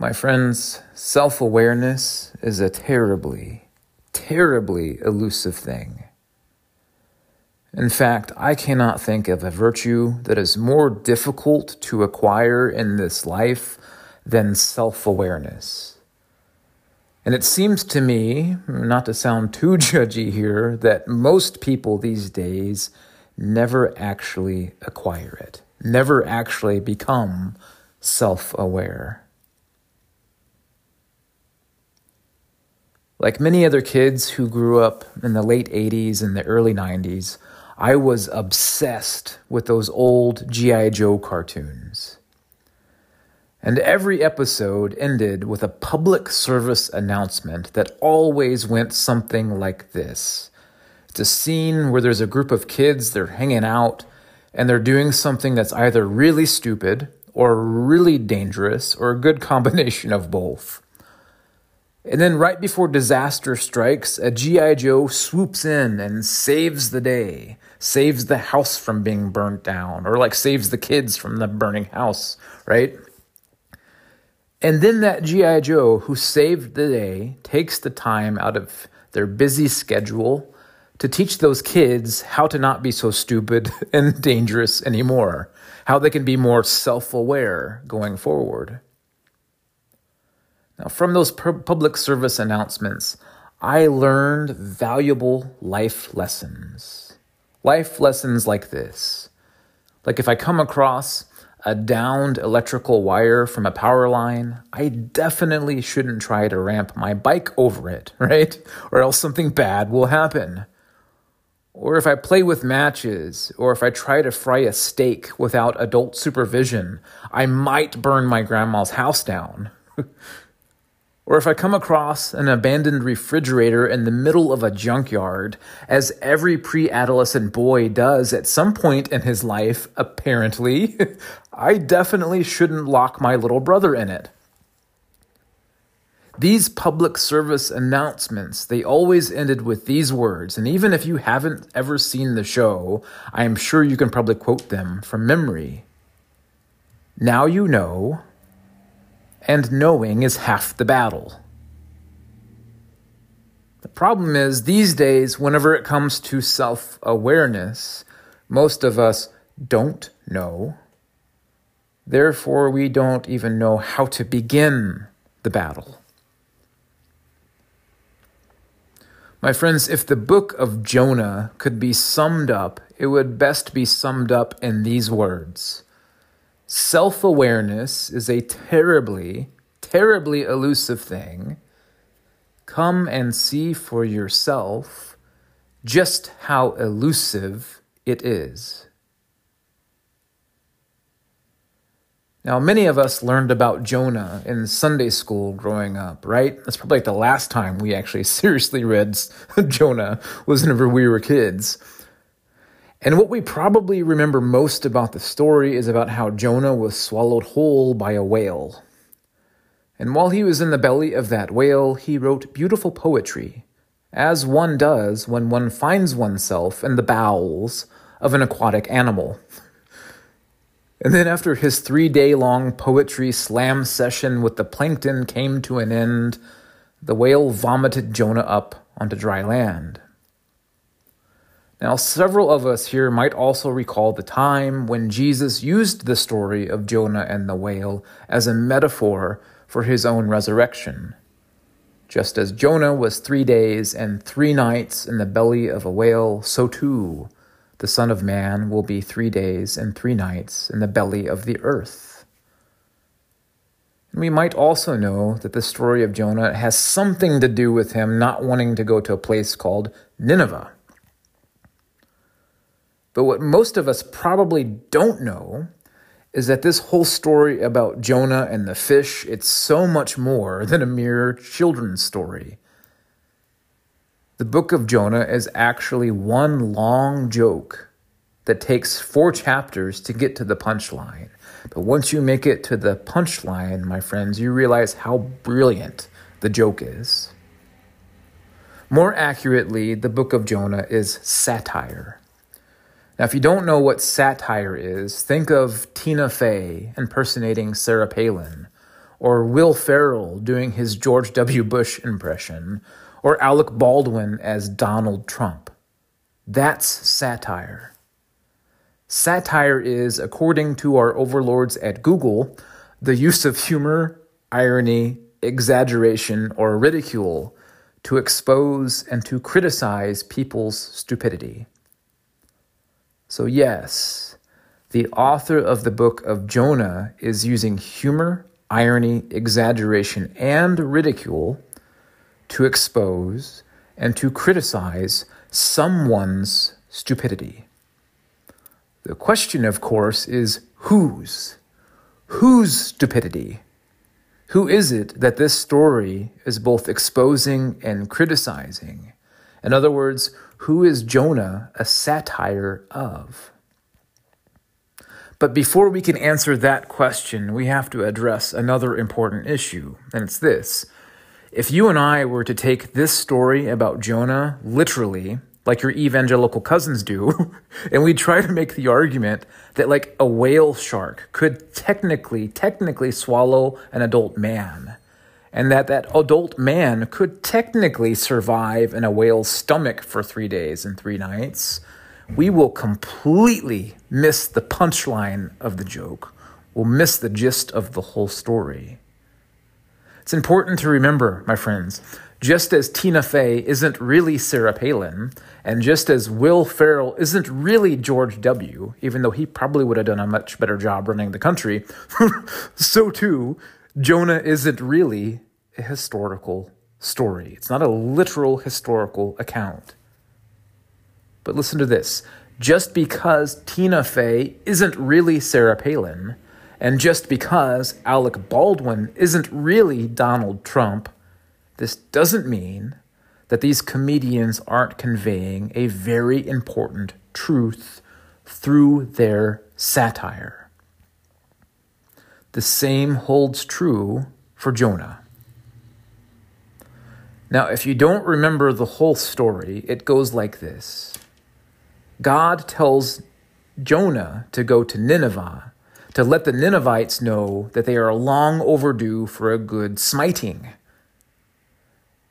My friends, self awareness is a terribly, terribly elusive thing. In fact, I cannot think of a virtue that is more difficult to acquire in this life than self awareness. And it seems to me, not to sound too judgy here, that most people these days never actually acquire it, never actually become self aware. Like many other kids who grew up in the late 80s and the early 90s, I was obsessed with those old G.I. Joe cartoons. And every episode ended with a public service announcement that always went something like this. It's a scene where there's a group of kids, they're hanging out, and they're doing something that's either really stupid or really dangerous or a good combination of both. And then, right before disaster strikes, a G.I. Joe swoops in and saves the day, saves the house from being burnt down, or like saves the kids from the burning house, right? And then that G.I. Joe who saved the day takes the time out of their busy schedule to teach those kids how to not be so stupid and dangerous anymore, how they can be more self aware going forward. Now, from those public service announcements, I learned valuable life lessons. Life lessons like this. Like if I come across a downed electrical wire from a power line, I definitely shouldn't try to ramp my bike over it, right? Or else something bad will happen. Or if I play with matches, or if I try to fry a steak without adult supervision, I might burn my grandma's house down. Or if I come across an abandoned refrigerator in the middle of a junkyard, as every pre adolescent boy does at some point in his life, apparently, I definitely shouldn't lock my little brother in it. These public service announcements, they always ended with these words, and even if you haven't ever seen the show, I am sure you can probably quote them from memory. Now you know and knowing is half the battle. The problem is, these days, whenever it comes to self awareness, most of us don't know. Therefore, we don't even know how to begin the battle. My friends, if the book of Jonah could be summed up, it would best be summed up in these words Self awareness is a terribly, terribly elusive thing. Come and see for yourself just how elusive it is. Now, many of us learned about Jonah in Sunday school growing up, right? That's probably like the last time we actually seriously read Jonah was whenever we were kids. And what we probably remember most about the story is about how Jonah was swallowed whole by a whale. And while he was in the belly of that whale, he wrote beautiful poetry, as one does when one finds oneself in the bowels of an aquatic animal. And then, after his three day long poetry slam session with the plankton came to an end, the whale vomited Jonah up onto dry land. Now, several of us here might also recall the time when Jesus used the story of Jonah and the whale as a metaphor for his own resurrection. Just as Jonah was three days and three nights in the belly of a whale, so too the Son of Man will be three days and three nights in the belly of the earth. And we might also know that the story of Jonah has something to do with him not wanting to go to a place called Nineveh. But what most of us probably don't know is that this whole story about Jonah and the fish, it's so much more than a mere children's story. The book of Jonah is actually one long joke that takes four chapters to get to the punchline. But once you make it to the punchline, my friends, you realize how brilliant the joke is. More accurately, the book of Jonah is satire. Now, if you don't know what satire is, think of Tina Fey impersonating Sarah Palin, or Will Ferrell doing his George W. Bush impression, or Alec Baldwin as Donald Trump. That's satire. Satire is, according to our overlords at Google, the use of humor, irony, exaggeration, or ridicule to expose and to criticize people's stupidity. So, yes, the author of the book of Jonah is using humor, irony, exaggeration, and ridicule to expose and to criticize someone's stupidity. The question, of course, is whose? Whose stupidity? Who is it that this story is both exposing and criticizing? In other words, who is Jonah a satire of? But before we can answer that question, we have to address another important issue, and it's this. If you and I were to take this story about Jonah literally, like your evangelical cousins do, and we try to make the argument that like a whale shark could technically, technically swallow an adult man, and that that adult man could technically survive in a whale's stomach for three days and three nights, we will completely miss the punchline of the joke. We'll miss the gist of the whole story. It's important to remember, my friends, just as Tina Fey isn't really Sarah Palin, and just as Will Ferrell isn't really George W., even though he probably would have done a much better job running the country, so too, Jonah isn't really a historical story. It's not a literal historical account. But listen to this just because Tina Fey isn't really Sarah Palin, and just because Alec Baldwin isn't really Donald Trump, this doesn't mean that these comedians aren't conveying a very important truth through their satire. The same holds true for Jonah. Now, if you don't remember the whole story, it goes like this God tells Jonah to go to Nineveh to let the Ninevites know that they are long overdue for a good smiting.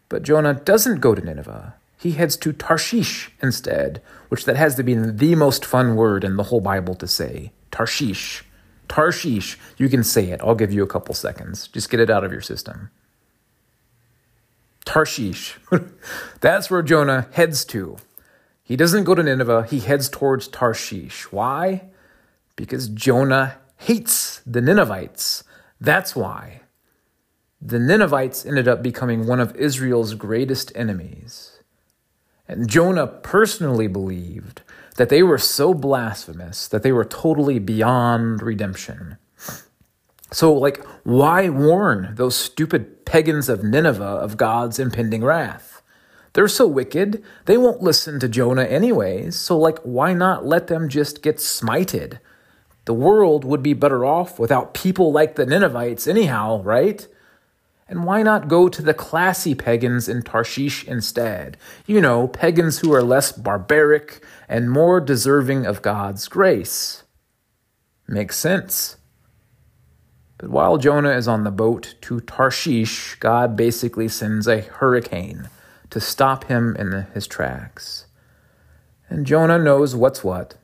But Jonah doesn't go to Nineveh. He heads to Tarshish instead, which that has to be the most fun word in the whole Bible to say. Tarshish. Tarshish. You can say it. I'll give you a couple seconds. Just get it out of your system. Tarshish. That's where Jonah heads to. He doesn't go to Nineveh, he heads towards Tarshish. Why? Because Jonah hates the Ninevites. That's why. The Ninevites ended up becoming one of Israel's greatest enemies. And Jonah personally believed that they were so blasphemous that they were totally beyond redemption. So, like, why warn those stupid pagans of Nineveh of God's impending wrath? They're so wicked, they won't listen to Jonah anyways, so, like, why not let them just get smited? The world would be better off without people like the Ninevites, anyhow, right? And why not go to the classy pagans in Tarshish instead? You know, pagans who are less barbaric and more deserving of God's grace. Makes sense. But while Jonah is on the boat to Tarshish, God basically sends a hurricane to stop him in his tracks. And Jonah knows what's what,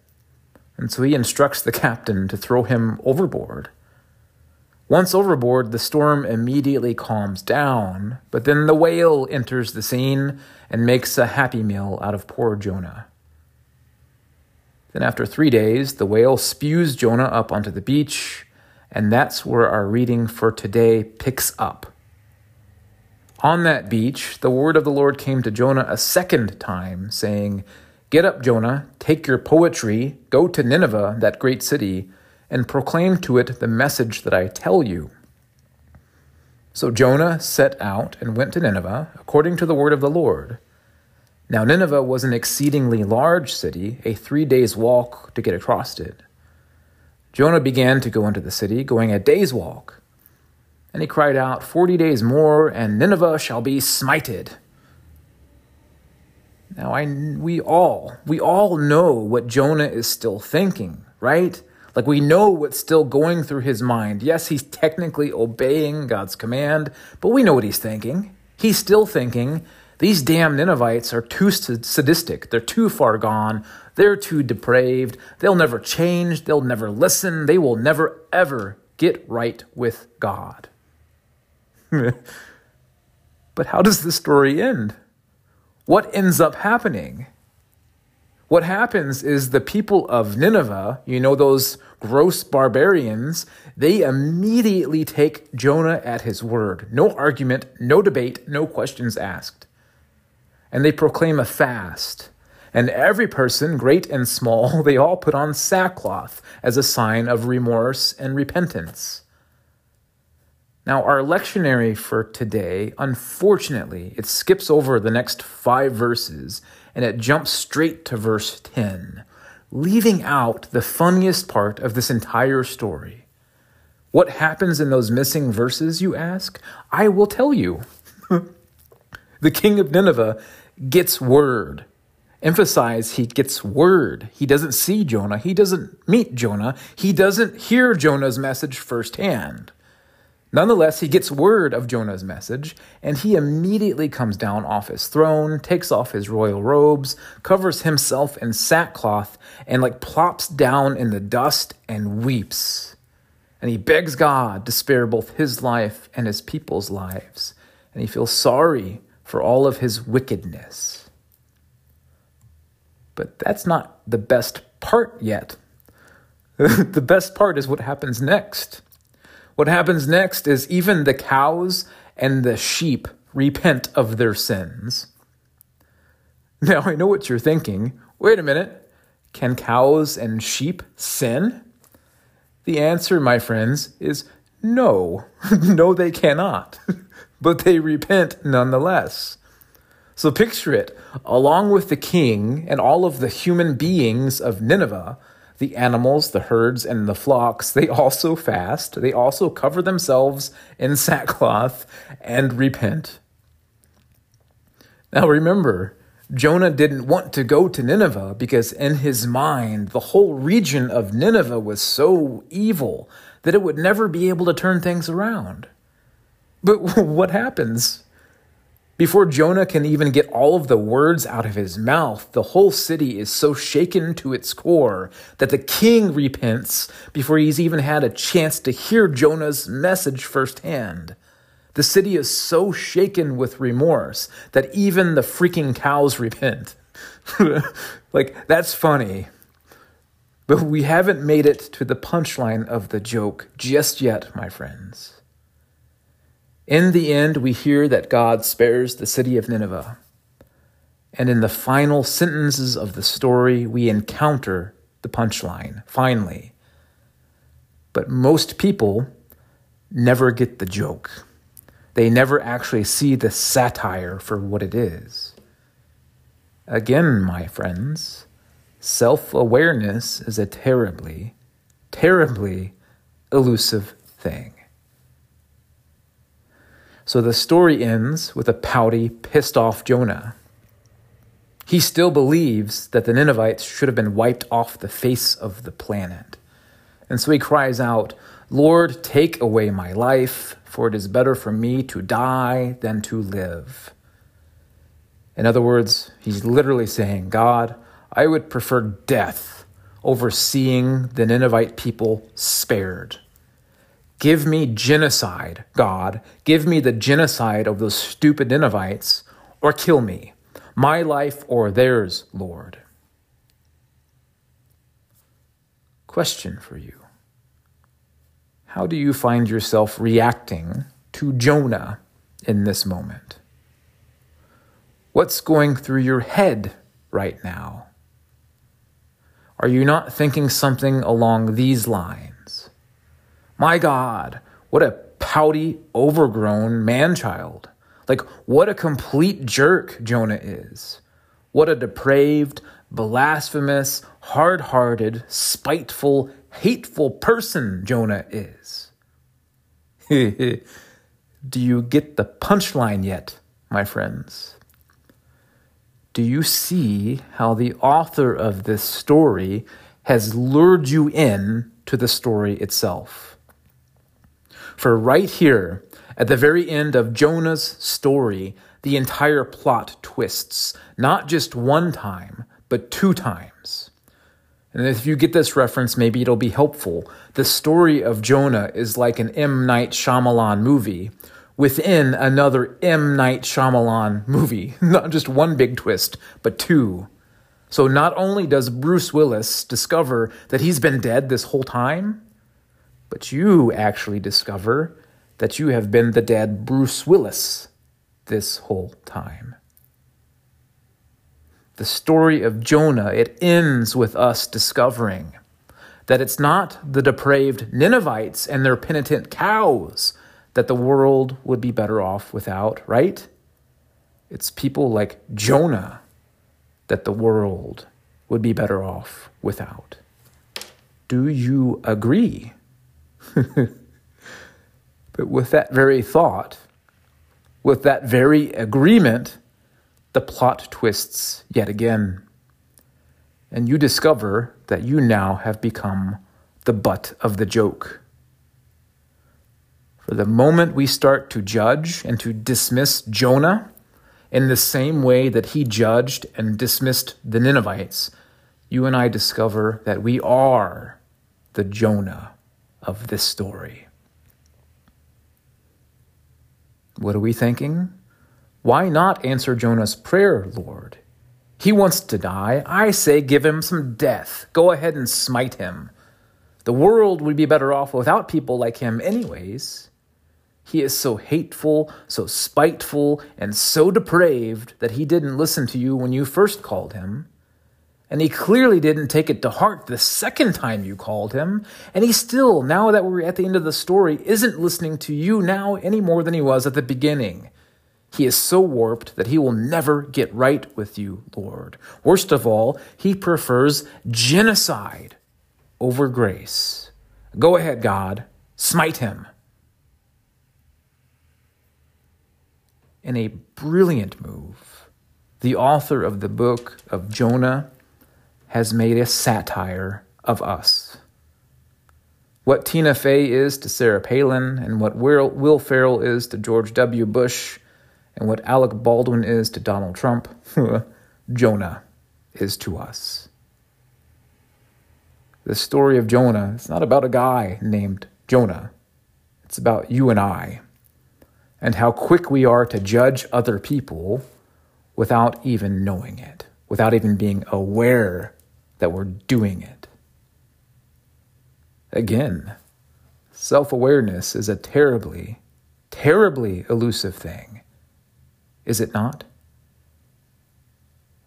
and so he instructs the captain to throw him overboard. Once overboard, the storm immediately calms down, but then the whale enters the scene and makes a happy meal out of poor Jonah. Then, after three days, the whale spews Jonah up onto the beach, and that's where our reading for today picks up. On that beach, the word of the Lord came to Jonah a second time, saying, Get up, Jonah, take your poetry, go to Nineveh, that great city, and proclaim to it the message that I tell you. So Jonah set out and went to Nineveh, according to the word of the Lord. Now, Nineveh was an exceedingly large city, a three days' walk to get across it. Jonah began to go into the city, going a day's walk. And he cried out, Forty days more, and Nineveh shall be smited. Now, I, we all, we all know what Jonah is still thinking, right? Like we know what's still going through his mind. Yes, he's technically obeying God's command, but we know what he's thinking. He's still thinking, these damn Ninevites are too sadistic. They're too far gone. They're too depraved. They'll never change. They'll never listen. They will never, ever get right with God. but how does the story end? What ends up happening? What happens is the people of Nineveh, you know, those gross barbarians, they immediately take Jonah at his word. No argument, no debate, no questions asked. And they proclaim a fast. And every person, great and small, they all put on sackcloth as a sign of remorse and repentance. Now, our lectionary for today, unfortunately, it skips over the next five verses and it jumps straight to verse 10, leaving out the funniest part of this entire story. What happens in those missing verses, you ask? I will tell you. the king of Nineveh gets word. Emphasize he gets word. He doesn't see Jonah. He doesn't meet Jonah. He doesn't hear Jonah's message firsthand. Nonetheless, he gets word of Jonah's message, and he immediately comes down off his throne, takes off his royal robes, covers himself in sackcloth, and like plops down in the dust and weeps. And he begs God to spare both his life and his people's lives. And he feels sorry for all of his wickedness. But that's not the best part yet. the best part is what happens next. What happens next is even the cows and the sheep repent of their sins. Now, I know what you're thinking. Wait a minute. Can cows and sheep sin? The answer, my friends, is no. no, they cannot. but they repent nonetheless. So picture it along with the king and all of the human beings of Nineveh the animals, the herds, and the flocks, they also fast. They also cover themselves in sackcloth and repent. Now remember, Jonah didn't want to go to Nineveh because in his mind, the whole region of Nineveh was so evil that it would never be able to turn things around. But what happens? Before Jonah can even get all of the words out of his mouth, the whole city is so shaken to its core that the king repents before he's even had a chance to hear Jonah's message firsthand. The city is so shaken with remorse that even the freaking cows repent. like, that's funny. But we haven't made it to the punchline of the joke just yet, my friends. In the end, we hear that God spares the city of Nineveh. And in the final sentences of the story, we encounter the punchline, finally. But most people never get the joke. They never actually see the satire for what it is. Again, my friends, self awareness is a terribly, terribly elusive thing. So the story ends with a pouty, pissed off Jonah. He still believes that the Ninevites should have been wiped off the face of the planet. And so he cries out, Lord, take away my life, for it is better for me to die than to live. In other words, he's literally saying, God, I would prefer death over seeing the Ninevite people spared. Give me genocide, God. Give me the genocide of those stupid Ninevites, or kill me. My life or theirs, Lord. Question for you How do you find yourself reacting to Jonah in this moment? What's going through your head right now? Are you not thinking something along these lines? My God, what a pouty, overgrown man child. Like, what a complete jerk Jonah is. What a depraved, blasphemous, hard hearted, spiteful, hateful person Jonah is. Do you get the punchline yet, my friends? Do you see how the author of this story has lured you in to the story itself. For right here, at the very end of Jonah's story, the entire plot twists, not just one time, but two times. And if you get this reference, maybe it'll be helpful. The story of Jonah is like an M. Night Shyamalan movie within another M. Night Shyamalan movie. Not just one big twist, but two. So not only does Bruce Willis discover that he's been dead this whole time, but you actually discover that you have been the dead Bruce Willis this whole time. The story of Jonah, it ends with us discovering that it's not the depraved Ninevites and their penitent cows that the world would be better off without, right? It's people like Jonah that the world would be better off without. Do you agree? but with that very thought, with that very agreement, the plot twists yet again. And you discover that you now have become the butt of the joke. For the moment we start to judge and to dismiss Jonah in the same way that he judged and dismissed the Ninevites, you and I discover that we are the Jonah of this story. What are we thinking? Why not answer Jonah's prayer, Lord? He wants to die. I say, give him some death. Go ahead and smite him. The world would be better off without people like him, anyways. He is so hateful, so spiteful, and so depraved that he didn't listen to you when you first called him. And he clearly didn't take it to heart the second time you called him. And he still, now that we're at the end of the story, isn't listening to you now any more than he was at the beginning. He is so warped that he will never get right with you, Lord. Worst of all, he prefers genocide over grace. Go ahead, God, smite him. in a brilliant move, the author of the book of Jonah has made a satire of us. What Tina Fey is to Sarah Palin, and what Will Ferrell is to George W. Bush, and what Alec Baldwin is to Donald Trump, Jonah is to us. The story of Jonah is not about a guy named Jonah. It's about you and I and how quick we are to judge other people without even knowing it, without even being aware that we're doing it. Again, self awareness is a terribly, terribly elusive thing, is it not?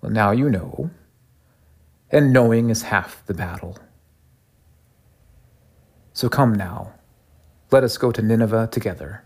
Well, now you know, and knowing is half the battle. So come now, let us go to Nineveh together.